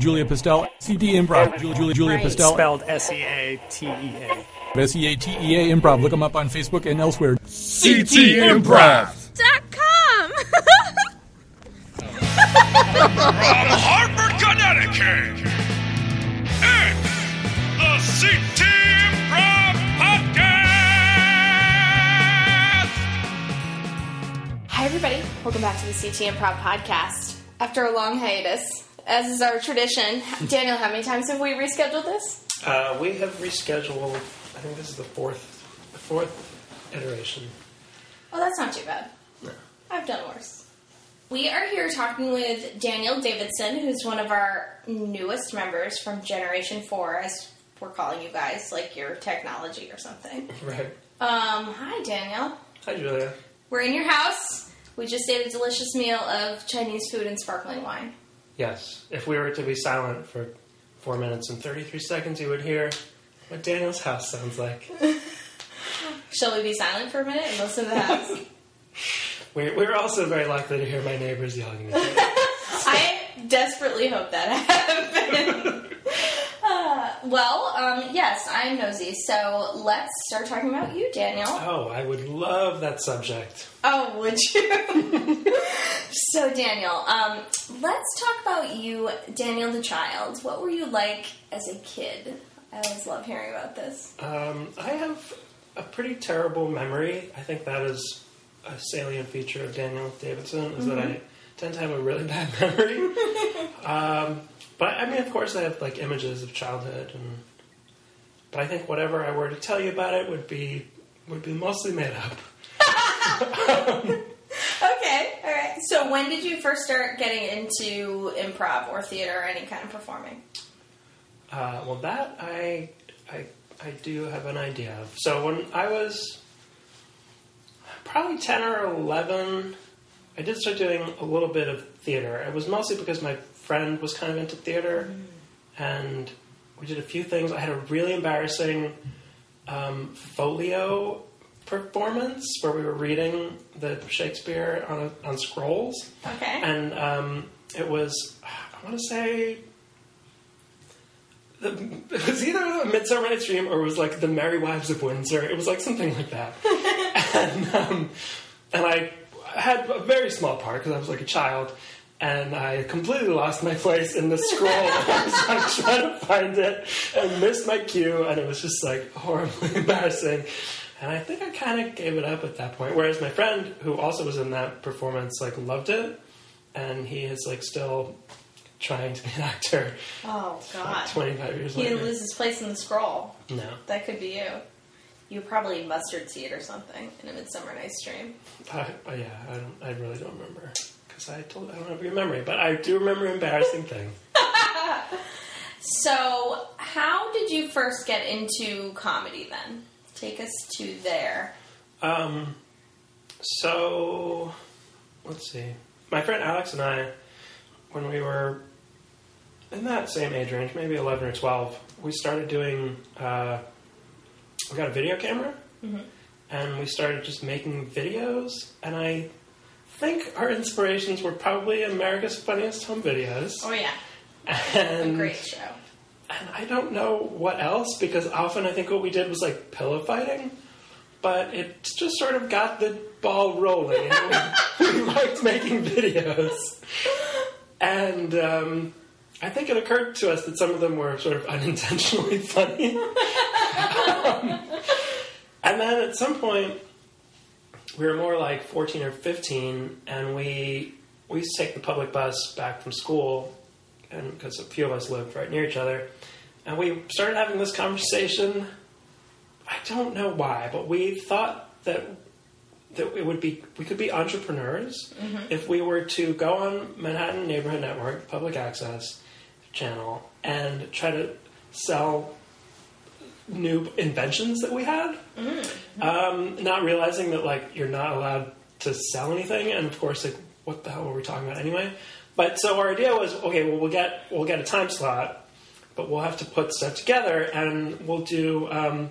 Julia Pistel, Sea Tea Improv. Julia, Julia, Julia Pistel, Spelled S E A T E A. S E A T E A Improv. Look them up on Facebook and elsewhere. Sea Tea Improv. Dot com. From Hartford, Connecticut, it's the Sea Tea Improv Podcast. Hi, everybody. Welcome back to the Sea Tea Improv podcast. After a long hiatus, as is our tradition, Daniel, how many times have we rescheduled this? Uh, we have rescheduled. I think this is the fourth, the fourth iteration. Oh, that's not too bad. No. I've done worse. We are here talking with Daniel Davidson, who's one of our newest members from Generation 4, as we're calling you guys, like your technology or something. Right. Um, hi, Daniel. Hi, Julia. We're in your house. We just ate a delicious meal of Chinese food and sparkling wine. Yes. If we were to be silent for four minutes and thirty-three seconds, you would hear what Daniel's house sounds like. Shall we be silent for a minute and listen to the house? We're, we're also very likely to hear my neighbors yelling at other. I desperately hope that happens. Uh, well, um, yes, I'm nosy, so let's start talking about you, Daniel. Oh, I would love that subject. Oh, would you? so, Daniel, um, let's talk about you, Daniel the child. What were you like as a kid? I always love hearing about this. Um, I have a pretty terrible memory. I think that is a salient feature of Daniel Davidson is that I tend to have a really bad memory. um, but I mean, of course, I have like images of childhood, and but I think whatever I were to tell you about it would be would be mostly made up. Okay, all right. So, when did you first start getting into improv or theater or any kind of performing? Uh, well, that I, I I do have an idea of. So when I was probably ten or eleven, I did start doing a little bit of theater. It was mostly because my friend was kind of into theater, and we did a few things. I had a really embarrassing um, folio performance where we were reading the Shakespeare on a, on scrolls, Okay. and um, it was I want to say the, it was either a Midsummer Night's Dream or it was like the Merry Wives of Windsor. It was like something like that. and um, and I had a very small part because I was like a child. And I completely lost my place in the scroll. I was like trying to find it and missed my cue, and it was just like horribly embarrassing. And I think I kind of gave it up at that point. Whereas my friend, who also was in that performance, like loved it, and he is like still trying to be an actor. oh, God. Twenty five years He later. didn't lose his place in the scroll. No. That could be you. You probably mustard seed or something in a Midsummer Night's Dream. I, oh yeah, I don't. I really don't remember because I told I don't have a good memory, but I do remember embarrassing things. So, how did you first get into comedy then? Take us to there. Um, so let's see. My friend Alex and I, when we were in that same age range, maybe eleven or twelve, we started doing. Uh, we got a video camera, and we started just making videos. And I think our inspirations were probably America's Funniest Home Videos. Oh, yeah. and Great show. and I don't know what else because often I think what we did was like pillow fighting, but it just sort of got the ball rolling. We, we liked making videos, and um, I think it occurred to us that some of them were sort of unintentionally funny. Um, and then at some point, we were more like fourteen or fifteen, and we we used to take the public bus back from school and because a few of us lived right near each other, and we started having this conversation. I don't know why, but we thought that that it would be we could be entrepreneurs mm-hmm. if we were to go on Manhattan Neighborhood Network, public access channel, and try to sell new inventions that we had. Um, not realizing that like you're not allowed to sell anything, and of course, like what the hell were we talking about anyway? But so our idea was, okay, well we'll get we'll get a time slot, but we'll have to put stuff together, and we'll do, um,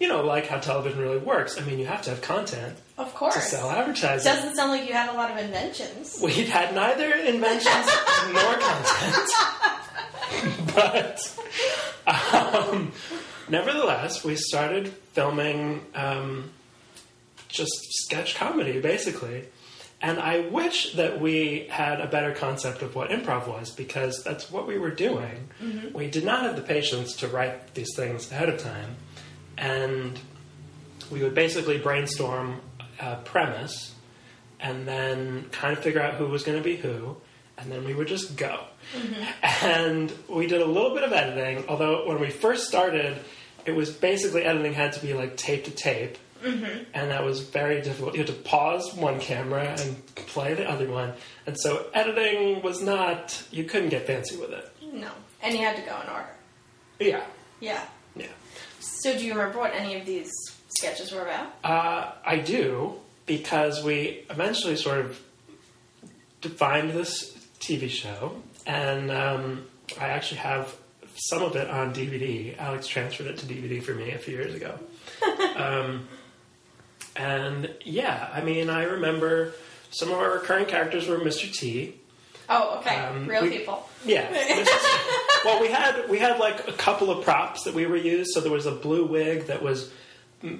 you know, like how television really works. I mean, you have to have content Of course. to sell advertising. Doesn't sound like you had a lot of inventions. We'd had neither inventions nor content. but um, nevertheless, we started filming um, just sketch comedy, basically. And I wish that we had a better concept of what improv was because that's what we were doing. We did not have the patience to write these things ahead of time. And we would basically brainstorm a premise and then kind of figure out who was going to be who, and then we would just go. And we did a little bit of editing, although when we first started, it was basically editing had to be like tape to tape. And that was very difficult. You had to pause one camera and play the other one. And so editing was not, you couldn't get fancy with it. No. And you had to go in order. Yeah. Yeah. Yeah. So do you remember what any of these sketches were about? Uh, I do because we eventually sort of defined this TV show, and um, I actually have some of it on DVD. Alex transferred it to DVD for me a few years ago. um, and yeah, I mean, I remember some of our recurring characters were Mr. T. Oh, okay. Um, Real we- people. Yeah. Well, we had we had like a couple of props that we were used. So there was a blue wig that was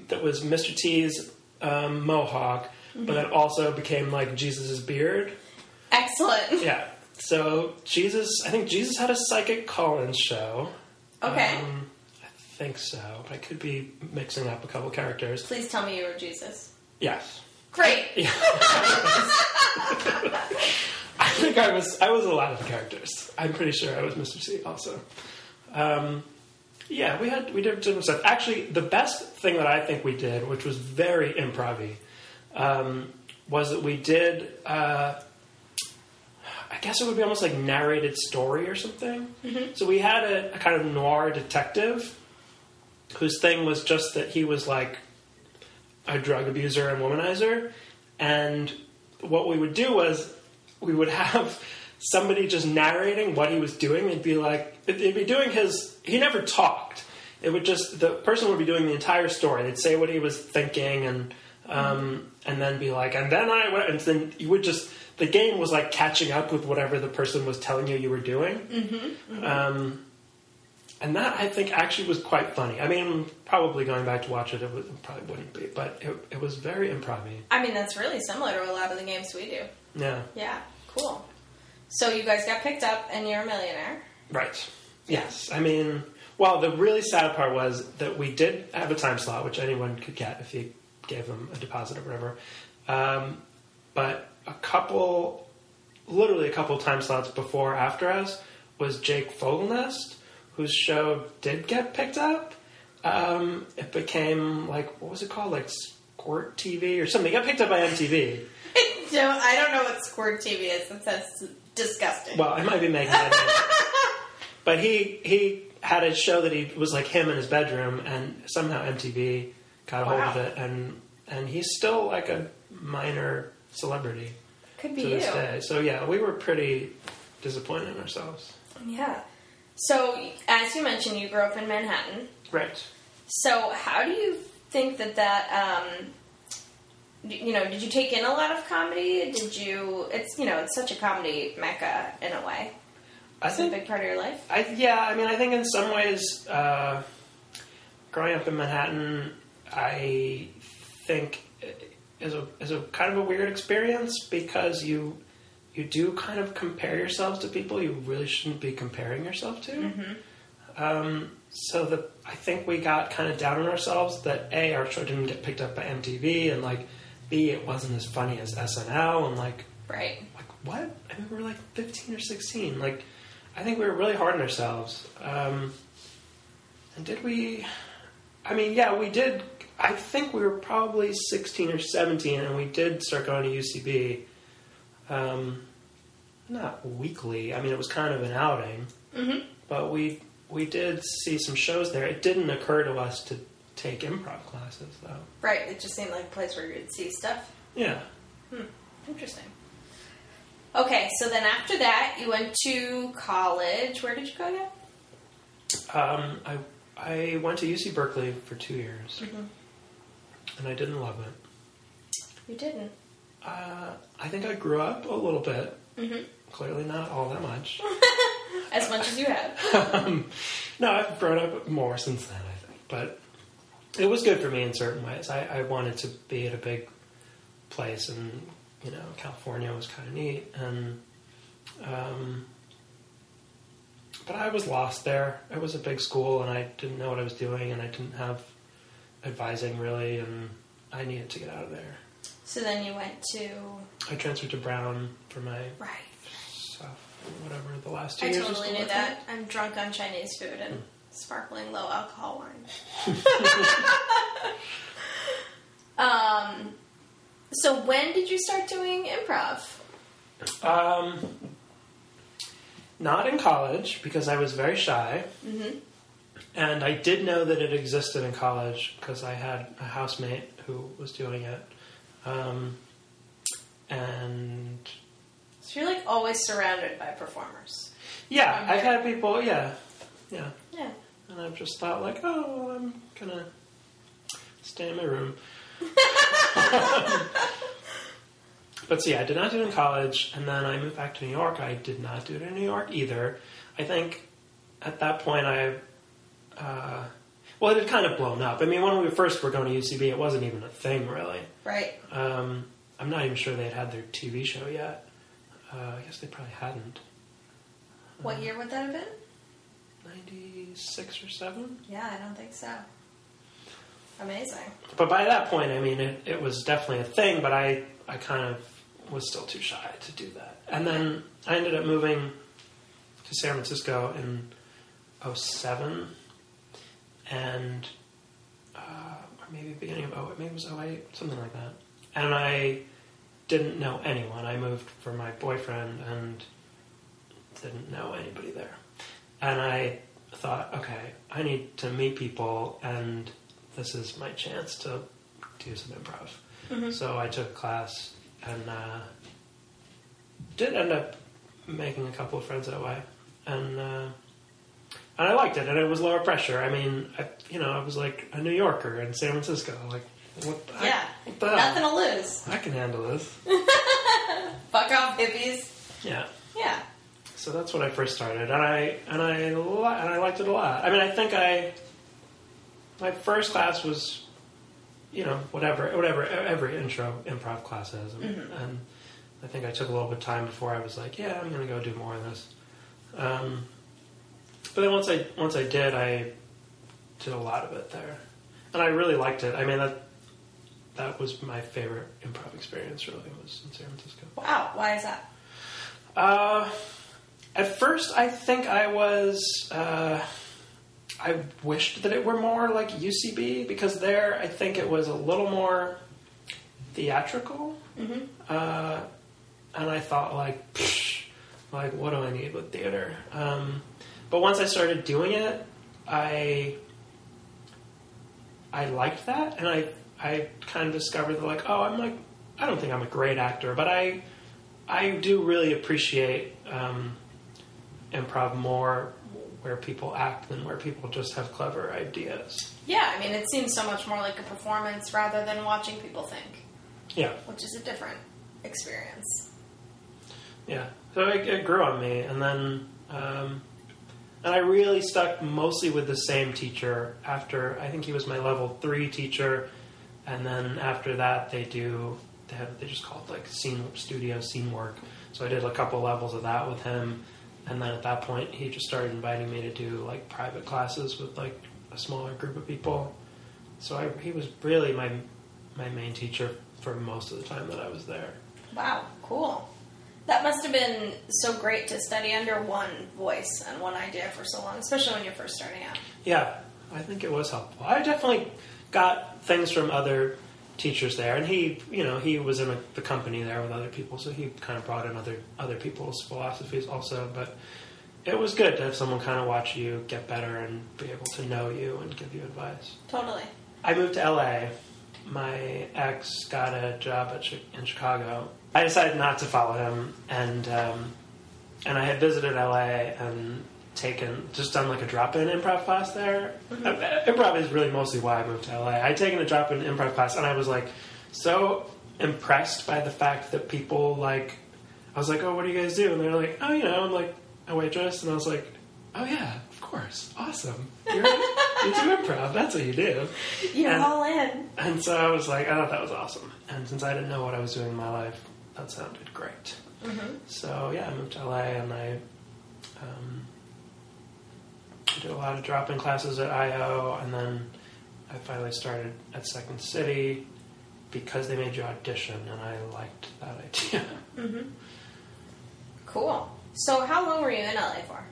that was Mr. T's um, mohawk, but that also became like Jesus's beard. Excellent. Yeah. So Jesus, I think Jesus had a psychic Collins show. Okay. Um, I think so. I could be mixing up a couple characters. Please tell me you were Jesus. Yes. Great. Yeah. I think I was I was a lot of the characters. I'm pretty sure I was Mr. C also. Um, yeah, we had we did different stuff. Actually, the best thing that I think we did, which was very improv um, was that we did. Uh, I guess it would be almost like narrated story or something. So we had a, a kind of noir detective whose thing was just that he was like a drug abuser and womanizer. And what we would do was we would have somebody just narrating what he was doing. It'd be like, they'd be doing his, he never talked. It would just, the person would be doing the entire story. They'd say what he was thinking and, um, and then be like, and then I went, and then you would just, the game was like catching up with whatever the person was telling you you were doing. Um, and that I think actually was quite funny. I mean, probably going back to watch it, it, it probably wouldn't be, but it, it was very improv I mean, that's really similar to a lot of the games we do. Yeah. Yeah. Cool. So you guys got picked up and you're a millionaire. Right. Yes. I mean, well, the really sad part was that we did have a time slot, which anyone could get if you gave them a deposit or whatever. Um, but a couple, literally a couple time slots before or after us was Jake Fogelnest, whose show did get picked up. Um, it became like what was it called, like Squirt TV or something. It got picked up by MTV. don't, I don't know what Squirt TV is. That sounds disgusting. Well, I might be making that up. But he he had a show that he was like him in his bedroom, and somehow MTV got a hold of it, and and he's still like a minor celebrity Could be to you. this day. So yeah, we were pretty disappointed in ourselves. Yeah. So, as you mentioned, you grew up in Manhattan. Right. So, how do you think that that, um, d- you know, did you take in a lot of comedy? Did you, it's, you know, it's such a comedy mecca in a way. I It's a think big part of your life. I yeah, I mean, I think in some ways, uh, growing up in Manhattan, I think is a is a kind of a weird experience because you you do kind of compare yourselves to people you really shouldn't be comparing yourself to. Um, so that I think we got kind of down on ourselves that a our show didn't get picked up by MTV and like b it wasn't as funny as SNL and like Right. like what? I mean, we were like 15 or 16. Like, I think we were really hard on ourselves. Um, and did we? I mean, yeah, we did. I think we were probably 16 or 17, and we did start going to UCB. Um, not weekly. I mean, it was kind of an outing, Mm-hmm. but we we did see some shows there. It didn't occur to us to take improv classes, though. Right. It just seemed like a place where you'd see stuff. Yeah. Interesting. Okay, so then after that, you went to college. Where did you go again? Um, I I went to UC Berkeley for two years, and I didn't love it. You didn't. Uh, I think I grew up a little bit. Mhm. Clearly, not all that much. as much as you have. No, I've grown up more since then, I think. But it was good for me in certain ways. I, I wanted to be at a big place, and you know, California was kind of neat. And um, but I was lost there. It was a big school, and I didn't know what I was doing, and I didn't have advising really, and I needed to get out of there. So then you went to I transferred to Brown for my right. stuff, whatever the last two I years. of totally knew I that. I'm drunk on Chinese food and sparkling low alcohol wine. um, so when did you start doing improv? Um, not in college because I was very shy. Mm-hmm. And I did know that it existed in college because I had a housemate who was doing it. Um, and So you're like always surrounded by performers. yeah, I've had people, yeah, yeah. Yeah. And I've just thought, like, oh, I'm gonna stay in my room. but see, I did not do it in college, and then I moved back to New York. I did not do it in New York either. I think at that point I, uh, well, it had kind of blown up. I mean, when we first were going to UCB, it wasn't even a thing really. Right. Um, I'm not even sure they'd had their TV show yet. Uh, I guess they probably hadn't. What year would that have been? 96 or 7? Yeah, I don't think so. Amazing. But by that point, I mean, it, it was definitely a thing, but I, I kind of was still too shy to do that. And then I ended up moving to San Francisco in 07, and, uh, or maybe beginning of 08, maybe it was 08, something like that. And I didn't know anyone. I moved for my boyfriend and didn't know anybody there. And I thought, okay, I need to meet people, and this is my chance to do some improv. So I took a class and uh, did end up making a couple of friends that way, and uh, and I liked it, and it was lower pressure. I mean, I, you know, I was like a New Yorker in San Francisco, like what? I- Yeah. what the hell? Nothing to lose. I can handle this. Fuck off, hippies. Yeah. Yeah. So that's when I first started, and I and I li- and I liked it a lot. I mean, I think I my first class was, you know, whatever, whatever every intro improv class is, and, and I think I took a little bit of time before I was like, yeah, I'm going to go do more of this. Um, but then once I once I did, I did a lot of it there, and I really liked it. I mean that that was my favorite improv experience. Really, was in San Francisco. Wow. Why is that? Uh, at first, I think I was. Uh, I wished that it were more like UCB because there, I think it was a little more theatrical. Uh, and I thought, like, Psh, like what do I need with theater? Um, but once I started doing it, I I liked that, and I I kind of discovered that, like, oh, I'm like, I don't think I'm a great actor, but I I do really appreciate um, improv more where people act than where people just have clever ideas. Yeah, I mean, it seems so much more like a performance rather than watching people think, Yeah, which is a different experience. yeah. So it, it grew on me, and then um, and I really stuck mostly with the same teacher. After I think he was my level three teacher, and then after that they do they have they just call it like scene studio scene work. So I did a couple levels of that with him, and then at that point he just started inviting me to do like private classes with like a smaller group of people. So I, he was really my my main teacher for most of the time that I was there. Wow, cool. That must have been so great to study under one voice and one idea for so long, especially when you're first starting out. Yeah, I think it was helpful. I definitely got things from other teachers there, and he, you know, he was in a, the company there with other people, so he kind of brought in other other people's philosophies also. But it was good to have someone kind of watch you get better and be able to know you and give you advice. Totally. I moved to LA. My ex got a job at in Chicago. I decided not to follow him, and um, and I had visited LA and taken just done like a drop-in improv class there. Uh, Improv is really mostly why I moved to LA. I'd taken a drop-in improv class, and I was like so impressed by the fact that people like. I was like, "Oh, what do you guys do?" And they're like, "Oh, you know, I'm like a waitress, and I was like, "Oh yeah, of course, awesome. You're, you do improv. That's what you do." You're And- all in. And so I was like, I thought that was awesome. And since I didn't know what I was doing in my life, that sounded great. So yeah, I moved to LA and I um, did a lot of drop-in classes at IO, and then I finally started at Second City because they made you audition, and I liked that idea. Cool. So, how long were you in LA for?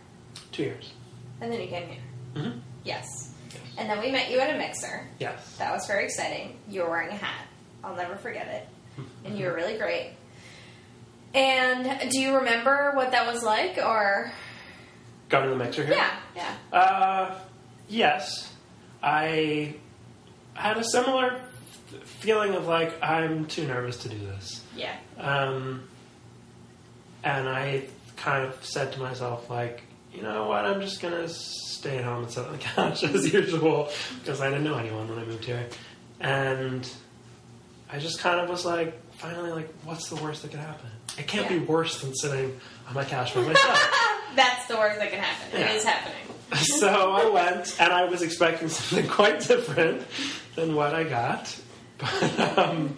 Two years. And then you came here. Mm-hmm. Yes. And then we met you at a mixer. Yes. That was very exciting. You were wearing a hat. I'll never forget it. And you were really great. And do you remember what that was like? Or Going to the mixer here. yeah, yeah. Uh, yes, I had a similar feeling of like I'm too nervous to do this. Yeah. Um, and I kind of said to myself, like, you know what, I'm just gonna stay at home and sit on the couch as usual because I didn't know anyone when I moved here. And I just kind of was like, finally, like, what's the worst that could happen? It can't Yeah. be worse than sitting on my couch by myself. That's the worst that can happen. Yeah. It is happening. so I went, and I was expecting something quite different than what I got. But, um,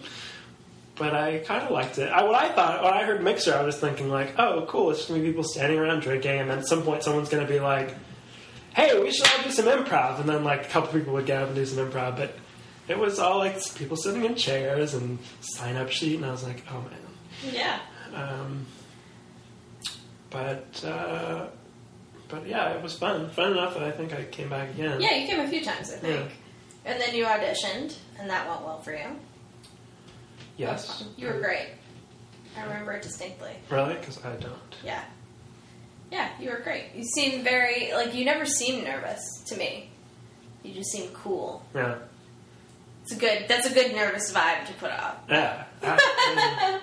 but I kind of liked it. I, what I thought, when I heard mixer, I was thinking like, oh, cool, it's just going to be people standing around drinking, and then at some point someone's going to be like, hey, we should all do some improv, and then like a couple people would get up and do some improv, but it was all like people sitting in chairs and sign up sheet, and I was like, oh man. Yeah. Um, but uh, but yeah, it was fun. Fun enough that I think I came back again. Yeah, you came a few times, I think. And then you auditioned, and that went well for you. Yes. You were great. I remember it distinctly. Really? Because I don't. Yeah. Yeah, you were great. You seemed very, like, you never seemed nervous to me. You just seemed cool. Yeah. It's a good, that's a good nervous vibe to put out. Yeah.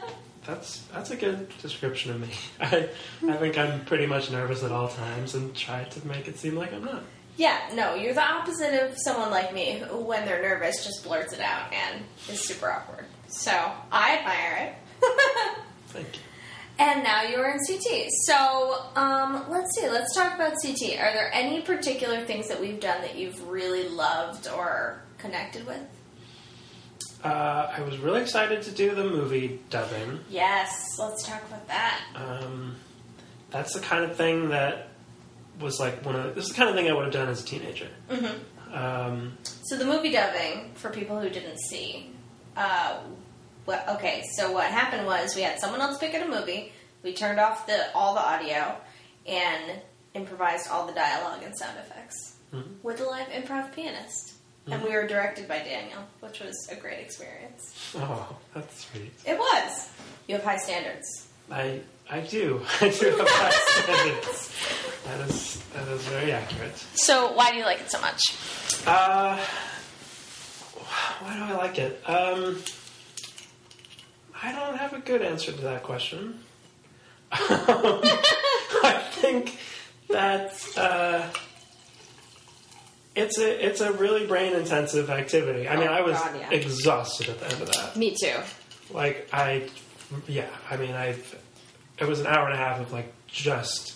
That's that's a good description of me. I I think I'm pretty much nervous at all times and try to make it seem like I'm not. Yeah, no, you're the opposite of someone like me who, when they're nervous, just blurts it out and is super awkward. So, I admire it. Thank you. And now you're in Sea Tea. So um, let's see. Let's talk about Sea Tea. Are there any particular things that we've done that you've really loved or connected with? Uh, I was really excited to do the movie dubbing. Yes. Let's talk about that. Um, that's the kind of thing that was like one of this is the kind of thing I would have done as a teenager. Mm-hmm. Um, So the movie dubbing, for people who didn't see, uh, what, okay. So what happened was we had someone else pick out a movie. We turned off the all the audio and improvised all the dialogue and sound effects with a live improv pianist. And we were directed by Daniel, which was a great experience. oh, that's sweet. It was. You have high standards. I I do. I do have high standards. That is that is very accurate. So why do you like it so much? Uh, why do I like it? Um, I don't have a good answer to that question. I think that uh, it's a it's a really brain intensive activity. I mean, Oh, I was God, yeah. exhausted at the end of that. Me too. Like I, yeah. I mean, I. It was an hour and a half of like just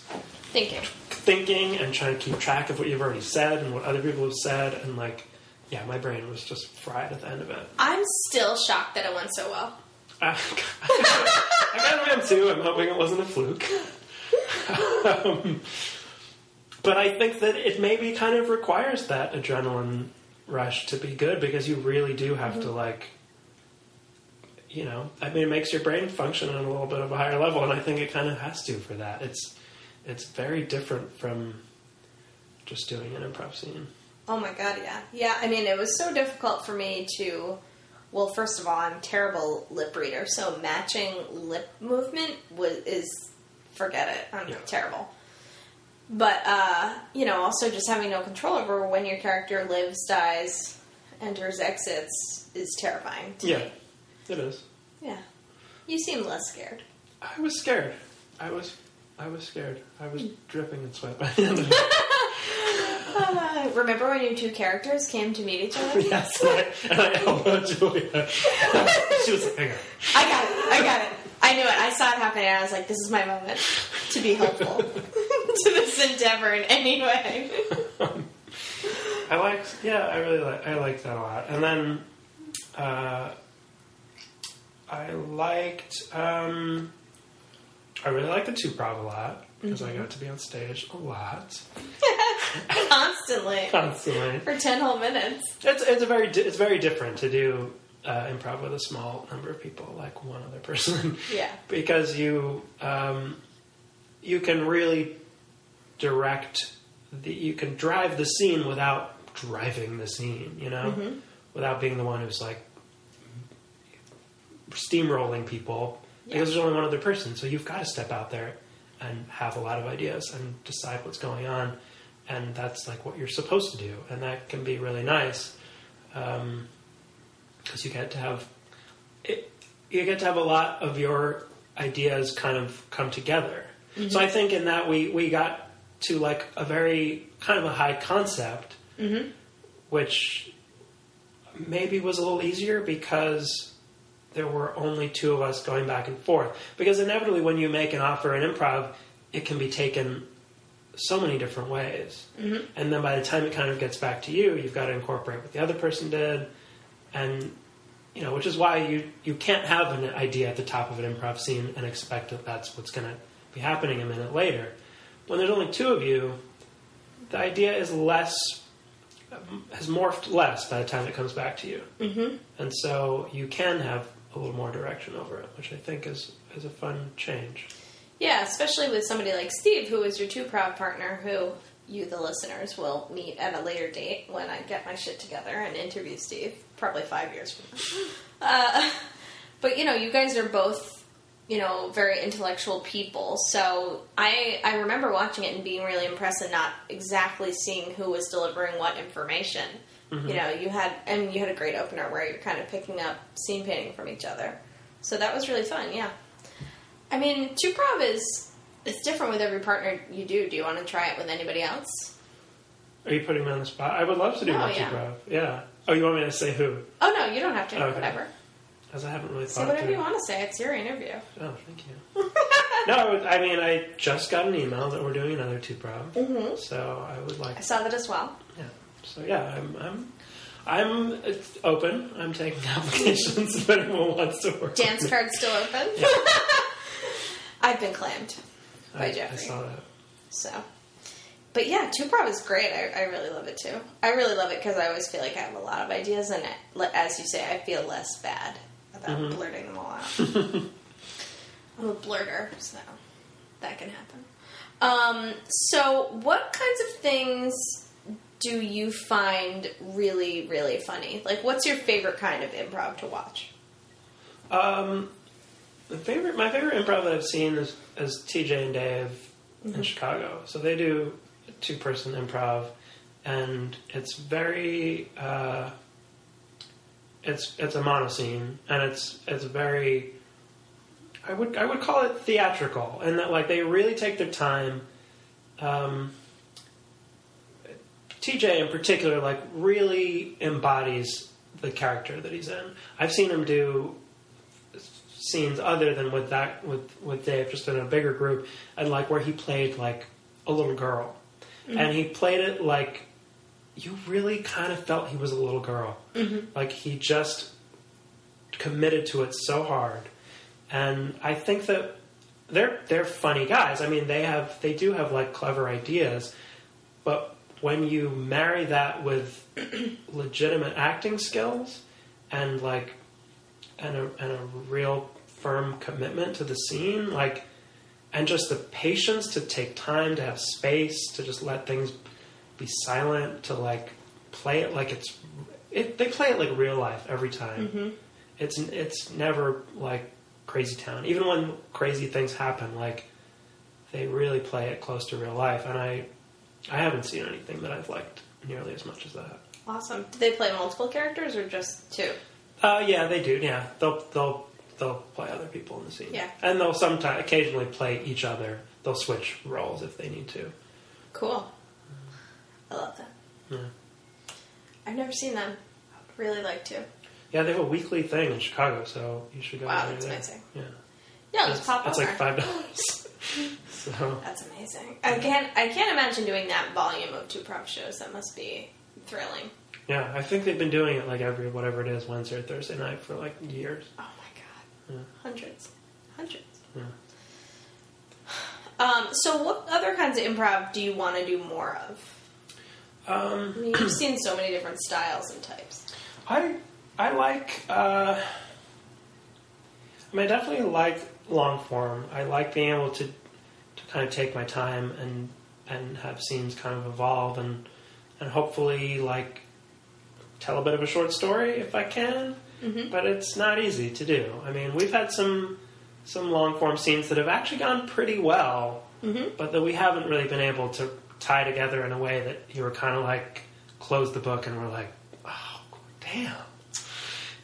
Thinking. thinking and trying to keep track of what you've already said and what other people have said and like yeah my brain was just fried at the end of it I'm still shocked that it went so well. i, I kind of am too i'm hoping it wasn't a fluke um, but i think that it maybe kind of requires that adrenaline rush to be good because you really do have to mm-hmm. like you know i mean it makes your brain function on a little bit of a higher level and i think it kind of has to for that it's it's very different from just doing an improv scene Oh my god, yeah. Yeah, I mean, it was so difficult for me to. Well, first of all, I'm a terrible lip reader, so matching lip movement was is forget it. I'm Yeah. terrible. But uh, you know, also just having no control over when your character lives, dies, enters, exits is terrifying. To Yeah, me. it is. yeah. You seem less scared. I was scared. I was, I was scared. I was dripping in sweat by the end of it. Uh, remember when your two characters came to meet each other? yes, and I, and I elbowed Julia. she was like, "Hang on." I got it. I got it. I knew it. I saw it happening, and I was like, "This is my moment to be helpful, this endeavor in any way. I liked, yeah, I really like, I liked that a lot. And then, uh, I liked, um, I really liked the two prov a lot because I got to be on stage a lot, Constantly. constantly. For 10 whole minutes. It's it's a very di- it's very different to do uh, improv with a small number of people, like one other person. Yeah. because you um, you can really direct the you can drive the scene without driving the scene. You know, mm-hmm. without being the one who's like steamrolling people because there's only one other person. So you've got to step out there and have a lot of ideas and decide what's going on. And that's like what you're supposed to do. And that can be really nice um, because you get to have it, you get to have a lot of your ideas kind of come together. So mm-hmm. I think in that we, we got to like a very kind of a high concept, which maybe was a little easier because there were only two of us going back and forth. Because inevitably, when you make an offer in improv, it can be taken so many different ways. Mm-hmm. And then by the time it kind of gets back to you, you've got to incorporate what the other person did. And, you know, which is why you, you can't have an idea at the top of an improv scene and expect that that's what's going to be happening a minute later. When there's only two of you, the idea is less has morphed less by the time it comes back to you, mm-hmm. and so you can have a little more direction over it, which I think is is a fun change. Yeah, especially with somebody like Steve, who is your two prov partner, who you, the listeners, will meet at a later date when I get my shit together and interview Steve, probably five years from now. Uh, but you know, you guys are both, you know, very intellectual people. So I I remember watching it and being really impressed and not exactly seeing who was delivering what information. You mm-hmm. know, you had and you had a great opener where you're kind of picking up scene painting from each other. So that was really fun. Yeah. I mean, two prov is it's different with every partner you do. Do you want to try it with anybody else? Are you putting me on the spot? I would love to do Oh, multi yeah. Yeah. Oh, you want me to say who? Oh no, you don't have to. Okay. Whatever. Because I haven't really Say thought whatever through. you want to say. It's your interview. Oh, thank you. no, I mean I just got an email that we're doing another two prov, mm-hmm. so I would like I saw that as well. Yeah. So yeah, I'm I'm I'm open. I'm taking applications if anyone wants to work. Dance card's still open. I've been claimed by I, I Jeffrey. saw that. So, but yeah, two prov is great. I, I really love it too. I really love it because I always feel like I have a lot of ideas, and it, as you say, I feel less bad about Mm-hmm. blurting them all out. I'm a blurter, so that can happen. Um, so, what kinds of things do you find really, really funny? Like, what's your favorite kind of improv to watch? Um, the favorite, my favorite improv that I've seen is, is TJ and Dave in Chicago. So they do two person improv, and it's very, uh, it's it's a monoscene, and it's it's very. I would I would call it theatrical, and that like they really take their time. Um, TJ in particular, like really embodies the character that he's in. I've seen him do scenes other than with that with with Dave, just in a bigger group, and like where he played like a little girl, and he played it like you really kind of felt he was a little girl, mm-hmm. like he just committed to it so hard, and I think that they're they're funny guys. I mean, they have they do have like clever ideas, but when you marry that with legitimate acting skills and like and a, and a real firm commitment to the scene, like, and just the patience to take time to have space to just let things be silent, to like play it like it's, it, they play it like real life every time. It's it's never like Crazy Town, even when crazy things happen, like they really play it close to real life, and I I haven't seen anything that I've liked nearly as much as that. Awesome. Do they play multiple characters or just two? Uh, yeah, they do. Yeah, they'll they'll they'll play other people in the scene. Yeah. and they'll sometimes occasionally play each other. They'll switch roles if they need to. Cool. I love that. Yeah. I've never seen them. I would really like to. Yeah, they have a weekly thing in Chicago, so you should go. Wow, that's there. amazing. Yeah, Yeah, just it's, pop over. like five dollars. So That's amazing. I can't. I can't imagine doing that volume of two prov shows. That must be thrilling. yeah, I think they've been doing it like every whatever it is Wednesday or Thursday night for like years. Oh my god, yeah. hundreds, hundreds. Yeah. Um, so, what other kinds of improv do you want to do more of? Um, I mean, you've seen so many different styles and types. I I like. Uh, I mean, I definitely like long form. I like being able to to kind of take my time and and have scenes kind of evolve and and hopefully like tell a bit of a short story if I can. But it's not easy to do. I mean, we've had some some long form scenes that have actually gone pretty well, but that we haven't really been able to tie together in a way that you were kind of like close the book and we're like, oh damn,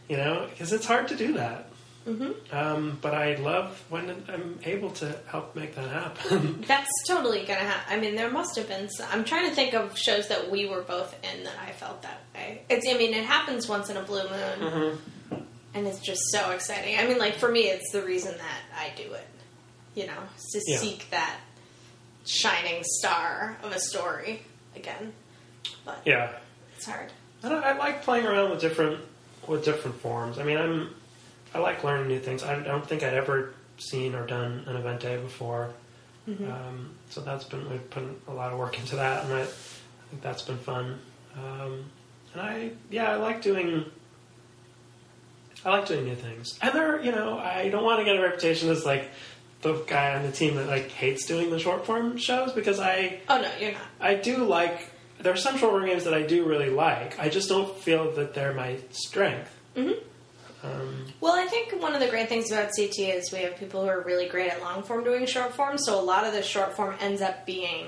you know, because it's hard to do that. Mm-hmm. Um, but I love when I'm able to help make that happen. That's totally gonna happen. I mean, there must have been. Some, I'm trying to think of shows that we were both in that I felt that way. It's. I mean, it happens once in a blue moon, and it's just so exciting. I mean, like for me, it's the reason that I do it. You know, to Yeah. seek that shining star of a story again. But yeah, it's hard. I, I like playing around with different with different forms. I mean, I'm I like learning new things. I don't think I'd ever seen or done an event day before, um, so that's been we've put a lot of work into that, and I, I think that's been fun. Um, and I yeah, I like doing. I like doing new things, and there, you know, I don't want to get a reputation as like the guy on the team that like hates doing the short form shows because I Oh no, you're not. I do like. There are some short form games that I do really like. I just don't feel that they're my strength. Um, Well, I think one of the great things about Sea Tea is we have people who are really great at long form doing short form, so a lot of the short form ends up being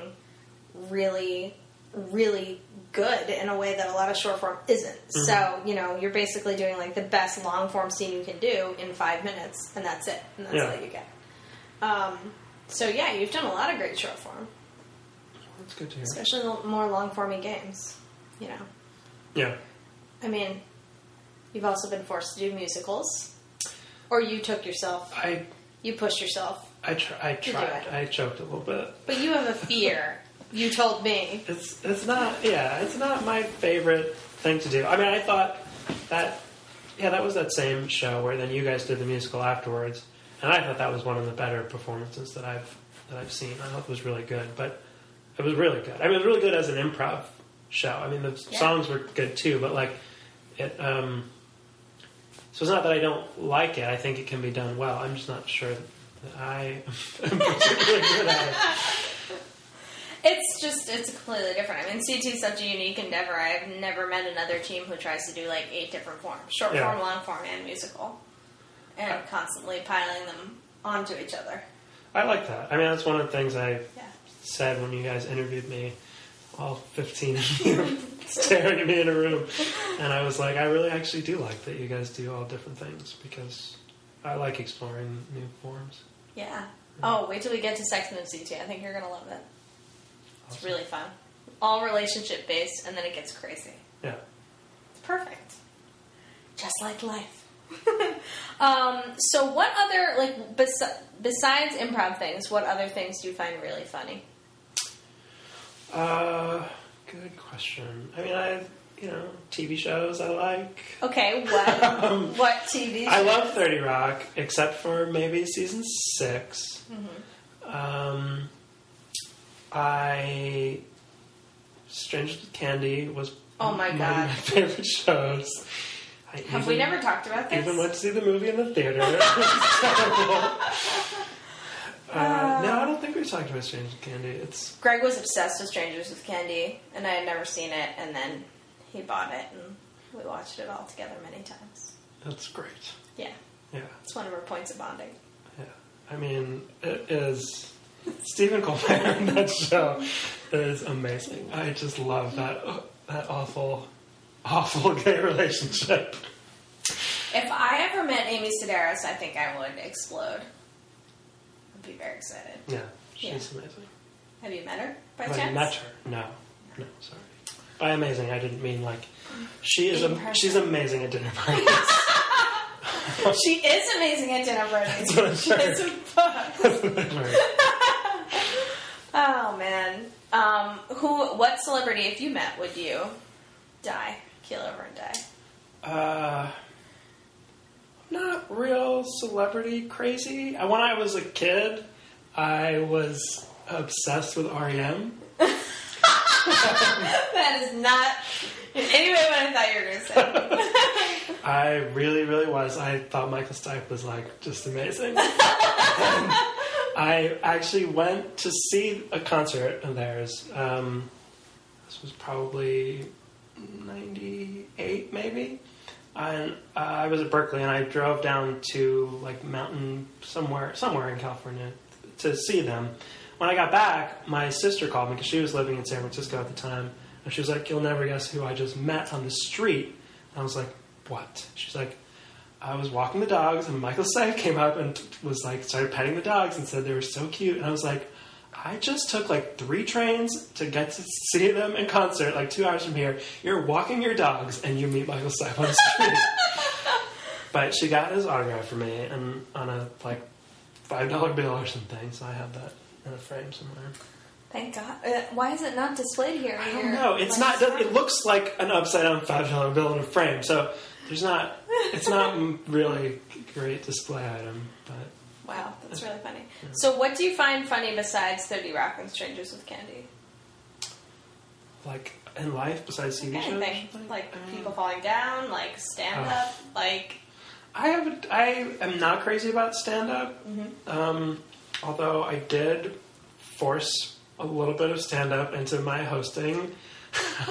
really, really good in a way that a lot of short form isn't. So, you know, you're basically doing like the best long form scene you can do in five minutes, and that's it, and that's Yeah. all you get. Um, so, yeah, you've done a lot of great short form, that's good to hear. especially the more long formy games, you know. Yeah, I mean, you've also been forced to do musicals, or you took yourself I You pushed yourself. I tr- I tried. I choked a little bit. But you have a fear. you told me. It's it's not yeah. It's not my favorite thing to do. I mean, I thought that yeah, that was that same show where then you guys did the musical afterwards, and I thought that was one of the better performances that I've that I've seen. I thought it was really good, but it was really good. I mean, it was really good as an improv show. I mean, the Yeah. songs were good too, but like it. um So it's not that I don't like it. I think it can be done well. I'm just not sure that I am particularly good at it. It's just, it's completely different. I mean, Sea Tea is such a unique endeavor. I've never met another team who tries to do like eight different forms short Yeah. form, long form, and musical. And constantly piling them onto each other. I like that. I mean, that's one of the things I Yeah. said when you guys interviewed me, all 15 of you staring at me in a room. And I was like, I really actually do like that you guys do all different things because I like exploring new forms. Yeah. Oh, wait till we get to Sex and the Sea Tea. I think you're going to love it. It's Awesome. really fun. All relationship based, and then it gets crazy. Yeah. It's perfect. Just like life. um, so, what other, like, bes- besides improv things, what other things do you find really funny? Uh, good question. I mean, I, you know, TV shows I like. Okay, what what TV? Shows? I love 30 Rock, except for maybe season 6 Um, I. Strangers with Candy was Oh my one God. of my favorite shows. Have we never talked about this? Even let's see the movie in the theater. Was. Uh, no, I don't think we talked about Strangers with Candy. It's Greg was obsessed with Strangers with Candy, and I had never seen it, and then he bought it, and we watched it all together many times. That's great. Yeah, Yeah, it's one of our points of bonding. yeah. I mean, it is. Stephen Colbert in that show is amazing. I just love that that awful, awful gay relationship. If I ever met Amy Sedaris, I think I would explode. I'd be very excited. Yeah, she's Yeah. amazing. Have you met her by Have I met her? No, no, sorry. By amazing, I didn't mean like she is. A, she's amazing at dinner parties. She is amazing at dinner parties. what I'm She has a book. Oh man. Um, who? What celebrity, if you met, would you die, keel over, and die? Uh, not real celebrity crazy. Uh, When I was a kid, I was obsessed with REM. That is not in any way what I thought you were going to say. I really, really was. I thought Michael Stipe was like just amazing. I actually went to see a concert of theirs. Um, this was probably '98, maybe. And uh, I was at Berkeley, and I drove down to like mountain somewhere, somewhere in California, to see them. When I got back, my sister called me because she was living in San Francisco at the time, and she was like, "You'll never guess who I just met on the street." And I was like, "What?" She's like, "I was walking the dogs, and Michael Stipe came up and was like, started petting the dogs and said they were so cute." And I was like, "I just took like three trains to get to see them in concert, like two hours from here. You're walking your dogs, and you meet Michael Stipe on the street." but she got his autograph for me, and on a like five dollar bill or something. So I have that in a frame somewhere. Thank God. Uh, why is it not displayed here? I don't know. It's not. It looks like an upside down five dollar bill in a frame. So there's not. It's not really great display item, Wow, that's really funny. So, what do you find funny besides 30 Rock and Strangers with Candy? like in life besides TV shows. Anything. Like um, people falling down, like stand up, like. I have. I am not crazy about stand up. Mm-hmm. Um, although I did force a little bit of stand up into my hosting.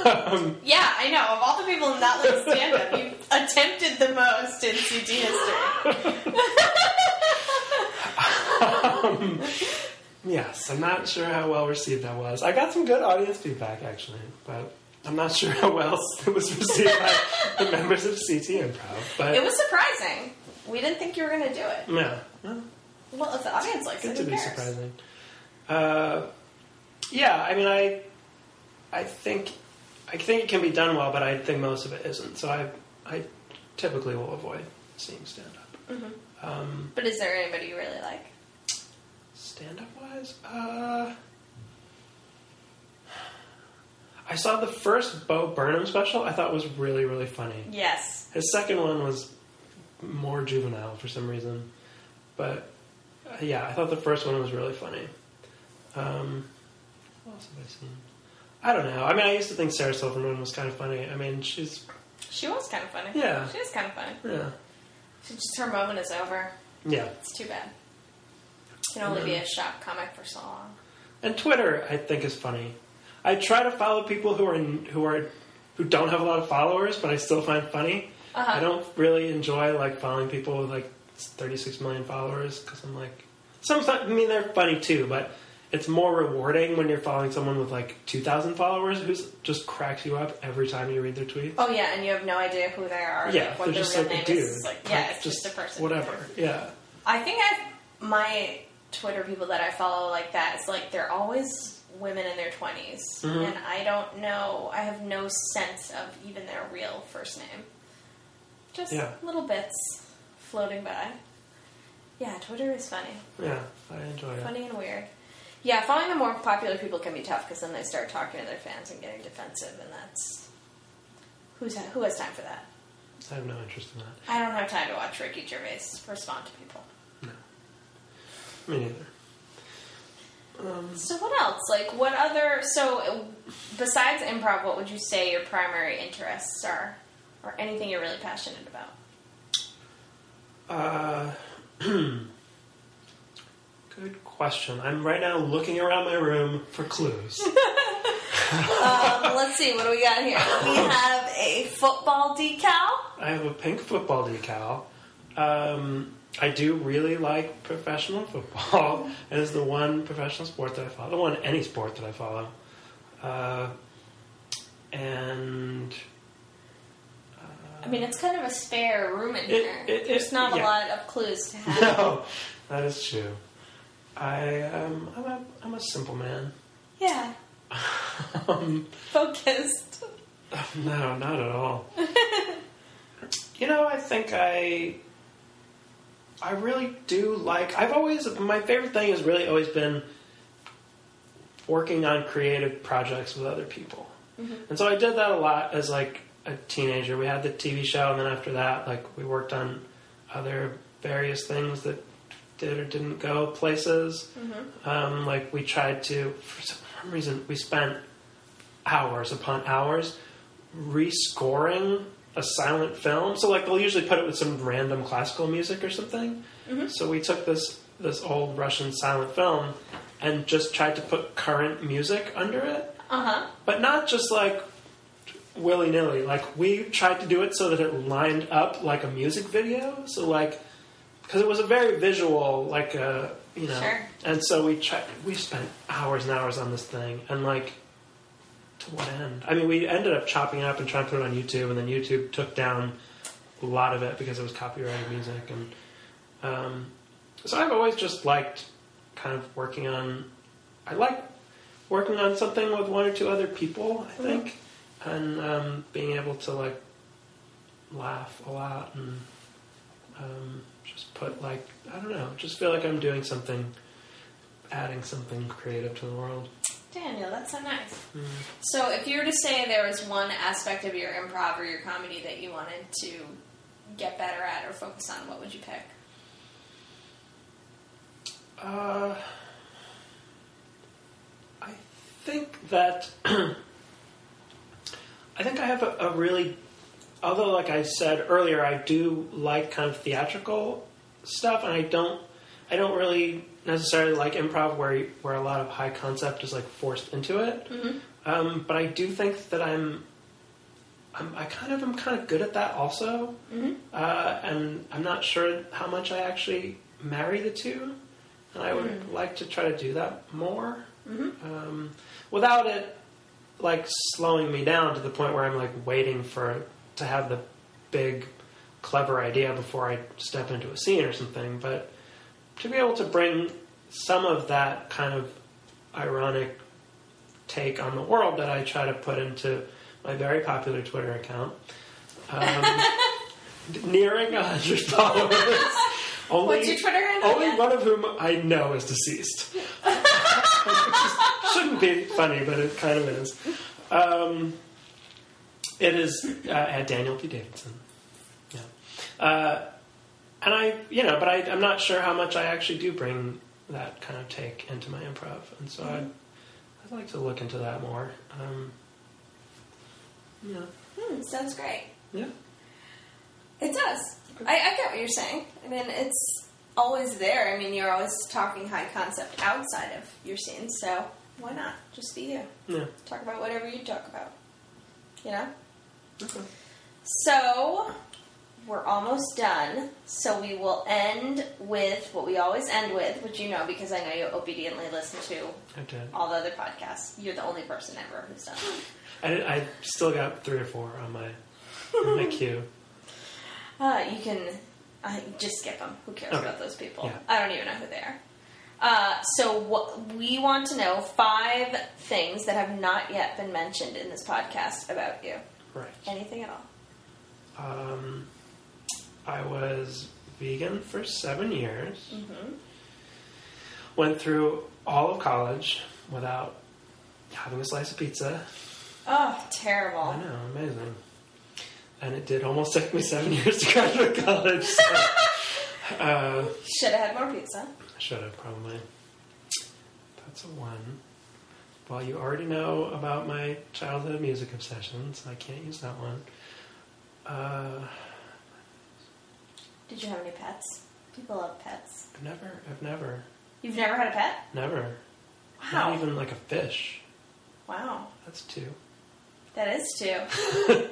um, Yeah, I know. Of all the people in that like stand up, you attempted the most in Sea Tea history. Yes, I'm not sure how well received that was. I got some good audience feedback actually, but I'm not sure how well it was received by the members of Sea Tea Improv. But It was surprising. We didn't think you were going to do it. yeah, well, Well, if the audience likes it, to be surprising. Uh, yeah, I mean, I, I think, I think it can be done well, but I think most of it isn't. So I, I typically will avoid seeing stand up. Um, But is there anybody you really like? Stand up wise, uh, I saw the first Bo Burnham special. I thought was really really funny. Yes. His second one was more juvenile for some reason, but uh, yeah, I thought the first one was really funny. Um, what else have I seen? I don't know. I mean, I used to think Sarah Silverman was kind of funny. I mean, she's She was kind of funny. Yeah. She is kind of funny. yeah, She just her moment is over. yeah. It's too bad. Can only be a shop comic for so long. And Twitter, I think, is funny. I try to follow people who are who are who don't have a lot of followers, but I still find funny. Uh-huh. I don't really enjoy like following people with like 36 million followers because I'm like, some. I mean, they're funny too, but it's more rewarding when you're following someone with like 2,000 followers who just cracks you up every time you read their tweets. Oh yeah, and you have no idea who they are. yeah, like, what they're just like a dude. like, yeah, it's just, a person. Whatever. Yeah. I think I my Twitter people that I follow like that, it's like they're always women in their 20s Mm-hmm. and I don't know. I have no sense of even their real first name. Just Yeah. little bits floating by. Yeah, Twitter is funny, Yeah, I enjoy it. funny and weird. Yeah, following the more popular people can be tough because then they start talking to their fans and getting defensive, and that's who's who has time for that. I have no interest in that. I don't have time to watch Ricky Gervais respond to people. Me neither. So what else? Like what other? So uh, besides improv, what would you say your primary interests are, or anything you're really passionate about? Uh, good question. I'm right now looking around my room for clues. Um, let's see. What do we got here? We have a football decal. I have a pink football decal. Um, I do really like professional football. It is the one professional sport that I follow. The one any sport that I follow. Uh, and I mean, it's kind of a spare room in It- here. it- There's it- not a lot of clues to have. no, that is true. I um, I'm a I'm a simple man. Yeah, Um, focused. No, not at all. you know, I think I I really do like I've always my favorite thing has really always been working on creative projects with other people. And so I did that a lot as like a teenager. We had the TV show, and then after that, like we worked on other various things that did or didn't go places. Um, like we tried to, for some reason, we spent hours upon hours rescoring a silent film. So like they'll usually put it with some random classical music or something. So we took this this old Russian silent film and just tried to put current music under it Uh huh. but not just like willy nilly. Like we tried to do it so that it lined up like a music video. So like because it was a very visual, like uh, you know, Sure. and so we tried. We spent hours and hours on this thing, and like to what end? I mean, we ended up chopping it up and trying to put it on YouTube, and then YouTube took down a lot of it because it was copyrighted music, and um, so I've always just liked kind of working on. I like working on something with one or two other people. I think, and um, being able to like laugh a lot and um, just put like I don't know, just feel like I'm doing something, adding something creative to the world. Daniel, that's so nice. Mm. So, if you were to say there was one aspect of your improv or your comedy that you wanted to get better at or focus on, what would you pick? Uh, I think that I think I have a, a really, although like I said earlier, I do like kind of theatrical stuff, and I don't, I don't really necessarily like improv where where a lot of high concept is like forced into it. Um, but I do think that I'm. I'm, I kind of am kind of good at that also, uh, and I'm not sure how much I actually marry the two, and I would like to try to do that more um, without it like slowing me down to the point where I'm like waiting for to have the big clever idea before I step into a scene or something. But to be able to bring some of that kind of ironic take on the world that I try to put into my very popular Twitter account. Um, nearing 100 followers. Only, What's your Twitter handle Only again? one of whom I know is deceased. Shouldn't be funny, but it kind of is. Um, it is uh, at Daniel P. Davidson. Yeah. Uh, and I, you know, but I, I'm not sure how much I actually do bring that kind of take into my improv, and so I'd, I'd like to look into that more. Um, yeah, Hmm, sounds great. yeah, It does. I, I get what you're saying. I mean, it's always there. I mean, you're always talking high concept outside of your scene, so why not? Just be you. yeah. Talk about whatever you talk about. You know? Okay. So, we're almost done. So, we will end with what we always end with, which you know because I know you obediently listen to all the other podcasts. You're the only person ever who's done. I, I still got three or four on my on my queue. Uh, you can uh, just skip them. Who cares Okay. about those people? Yeah. I don't even know who they are. Uh, so what we want to know five things that have not yet been mentioned in this podcast about you. Right. Anything at all? Um, I was vegan for seven years. Mm-hmm. Went through all of college without having a slice of pizza. Oh, terrible. I know, amazing. And it did almost take me seven years to graduate college. So, uh, Should have had more pizza. I should have probably. That's a one. Well, you already know about my childhood music obsessions. I can't use that one. Uh, Did you have any pets? People love pets. I've never, I've never, You've never had a pet? never. Wow. Not even like a fish. Wow. That's two. That is two.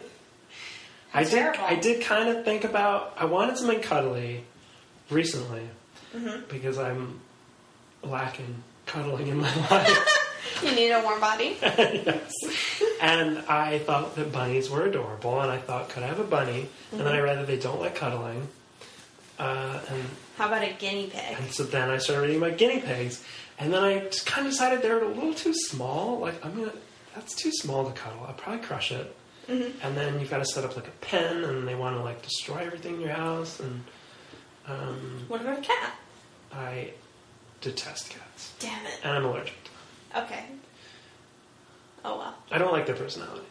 I did. terrible. I did kind of think about. I wanted something cuddly recently Mm-hmm. because I'm lacking cuddling in my life. You need a warm body? yes. And I thought that bunnies were adorable, and I thought, could I have a bunny? And then I read that they don't like cuddling. Uh, and, How about a guinea pig? and so then I started reading about guinea pigs, and then I just kind of decided they're a little too small. Like I'm gonna, that's too small to cuddle. I'll probably crush it. And then you've got to set up like a pen, and they want to like destroy everything in your house. And um, What about a cat? I detest cats, Damn it. and I'm allergic. Okay. Oh well. I don't like their personality.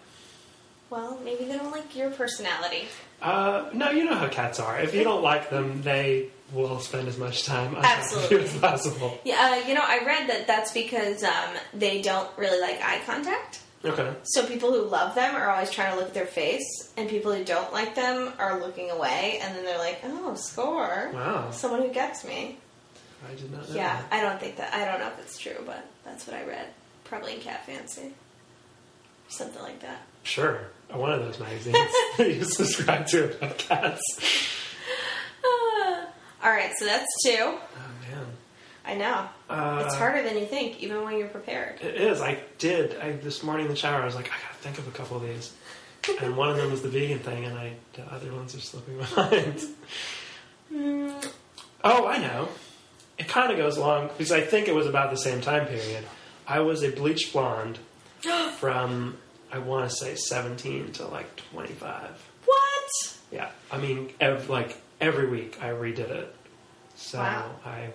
Well, maybe they don't like your personality. Uh, no, you know how cats are. If you don't like them, they will spend as much time on Absolutely. you as possible. Yeah, uh, you know, I read that that's because um, they don't really like eye contact. Okay. So people who love them are always trying to look at their face, and people who don't like them are looking away, and then they're like, "Oh, score! Wow. Someone who gets me." I did not know. Yeah, that. I don't think that. I don't know if it's true, but that's what I read. Probably in Cat Fancy, something like that. Sure. One of those magazines that you subscribe to about cats. Ah. all right, so that's two. Oh man. I know Uh, it's harder than you think, even when you're prepared. It is. I did. I this morning in the shower, I was like, I gotta think of a couple of these. And one of them was the vegan thing, and I the other ones are slipping my behind. Oh, I know. It kind of goes along because I think it was about the same time period. I was a bleached blonde from I want to say seventeen to like twenty five. What? Yeah, I mean, ev- like every week I redid it, so Wow. I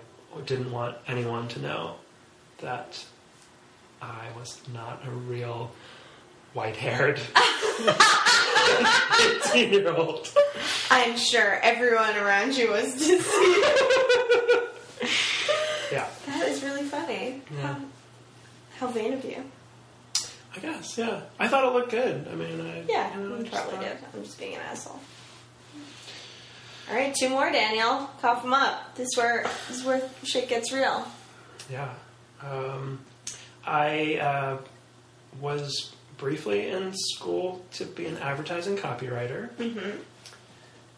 didn't want anyone to know that I was not a real white-haired eighteen-year-old. I'm sure everyone around you was deceived. Yeah, that is really funny. Yeah. How, how vain of you. I guess. Yeah, I thought it looked good. I mean, I. Yeah, you know, I probably did. I'm just being an asshole. All right, two more, Daniel. Cough them up. This is where this is where shit gets real. Yeah. Um, I uh, was briefly in school to be an advertising copywriter. Mm-hmm.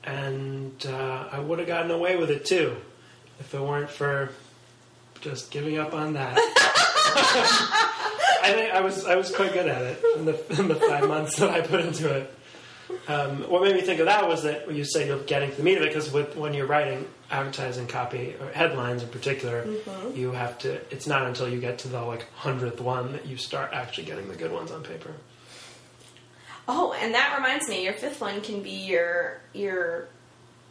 And uh, I would have gotten away with it too if it weren't for just giving up on that. I think I was I was quite good at it in the, in the five months that I put into it. Um, what made me think of that was that when you say you're getting to the meat of it, because when you're writing advertising copy or headlines in particular, you have to. It's not until you get to the like hundredth one that you start actually getting the good ones on paper. Oh, and that reminds me, your fifth one can be your your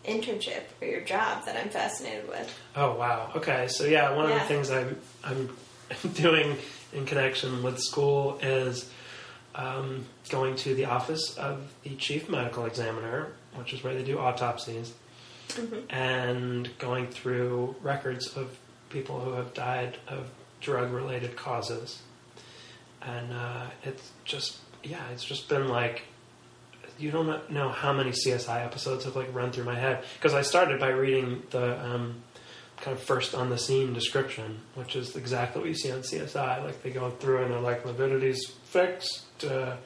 internship or your job that I'm fascinated with. Oh wow. Okay. So yeah, one of the things I'm I'm doing in connection with school is um, going to the office of the chief medical examiner, which is where they do autopsies, and going through records of people who have died of drug-related causes. And uh, it's just yeah, it's just been like you don't know how many CSI episodes have like run through my head because I started by reading the um, kind of first on the scene description, which is exactly what you see on CSI. Like they go through and they're like lividity's fixed, uh,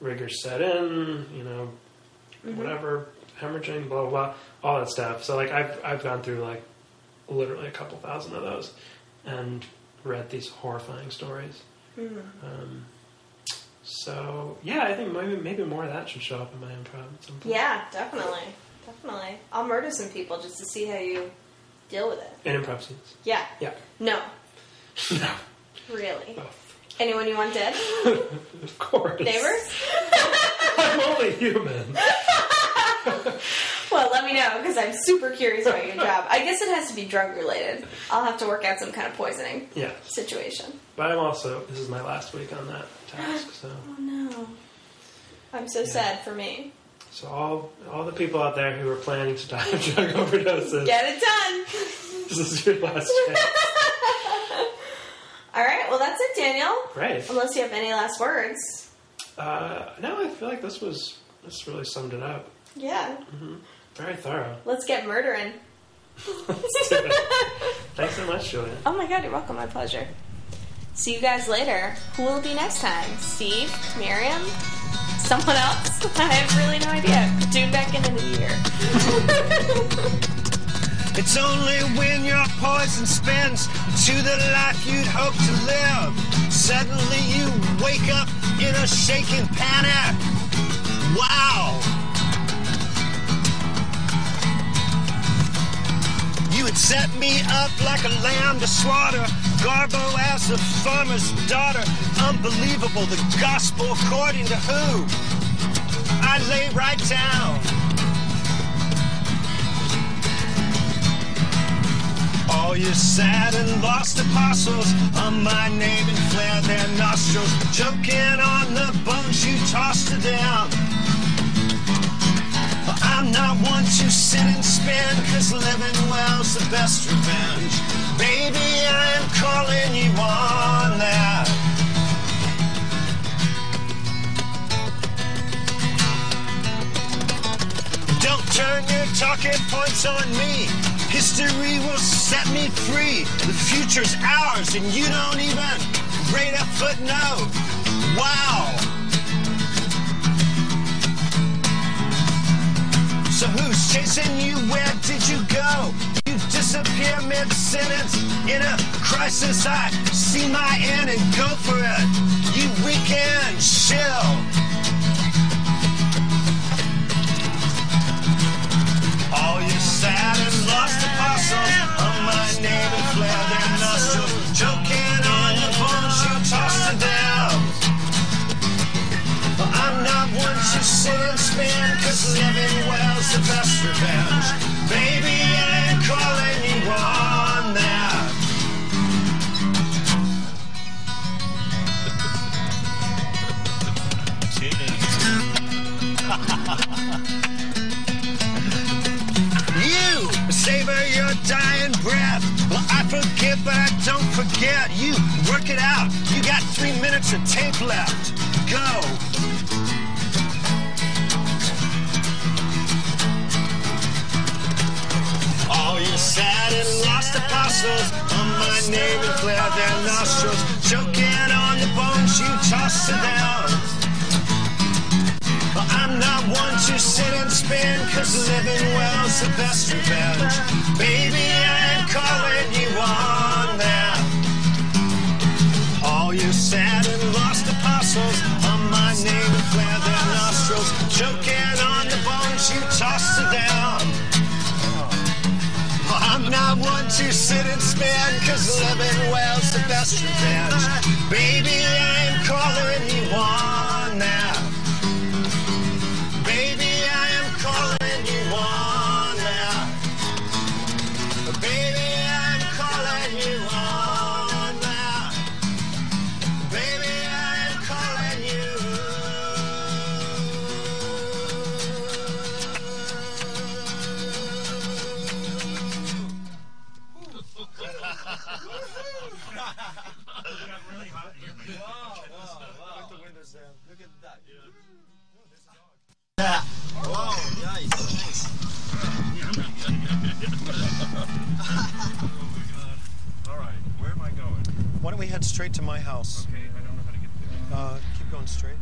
rigors set in, you know, whatever, hemorrhaging, blah blah blah, all that stuff. So like I've I've gone through like literally a couple thousand of those and read these horrifying stories. Um, so yeah, I think maybe maybe more of that should show up in my improv at some point. Yeah, definitely, definitely. I'll murder some people just to see how you deal with it. And improv scenes. Yeah. Yeah. No, No. really. Oh, Anyone you want dead? of course. Neighbors? I'm only human. Well, let me know because I'm super curious about your job. I guess it has to be drug related. I'll have to work out some kind of poisoning Yeah. situation. But I'm also this is my last week on that task, so Oh no. I'm so sad for me. So all all the people out there who are planning to die of drug overdoses, Get it done. this is your last chance. All right, well, that's it, Daniel. Great. Unless you have any last words. Uh, no, I feel like this was this really summed it up. Yeah, Very thorough. let's get murdering. Let's do it. Thanks so much, Julia. Oh my god, you're welcome. My pleasure. See you guys later. Who will be next time? Steve? Miriam? Someone else? I have really no idea. Tune back in in a year. It's only when your poison spins to the life you'd hope to live. Suddenly you wake up in a shaking panic. Wow! Set me up like a lamb to slaughter. Garbo as a farmer's daughter. Unbelievable, the gospel according to who? I lay right down. All All you sad and lost apostles on my name and flare their nostrils, choking on the bones you tossed her down. I'm not one to sit and spin, cause living well's the best revenge. Baby, I am calling you on that. Don't turn your talking points on me. History will set me free. The future's ours, and you don't even rate a footnote. Wow. Chasing you? Where did you go? You disappear mid-sentence in a crisis. I see my end and go for it. You weekend chill. All you sad and lost apostles on my name minutes of tape left. Don't we head straight to my house? Okay, I don't know how to get there. Uh, keep going straight.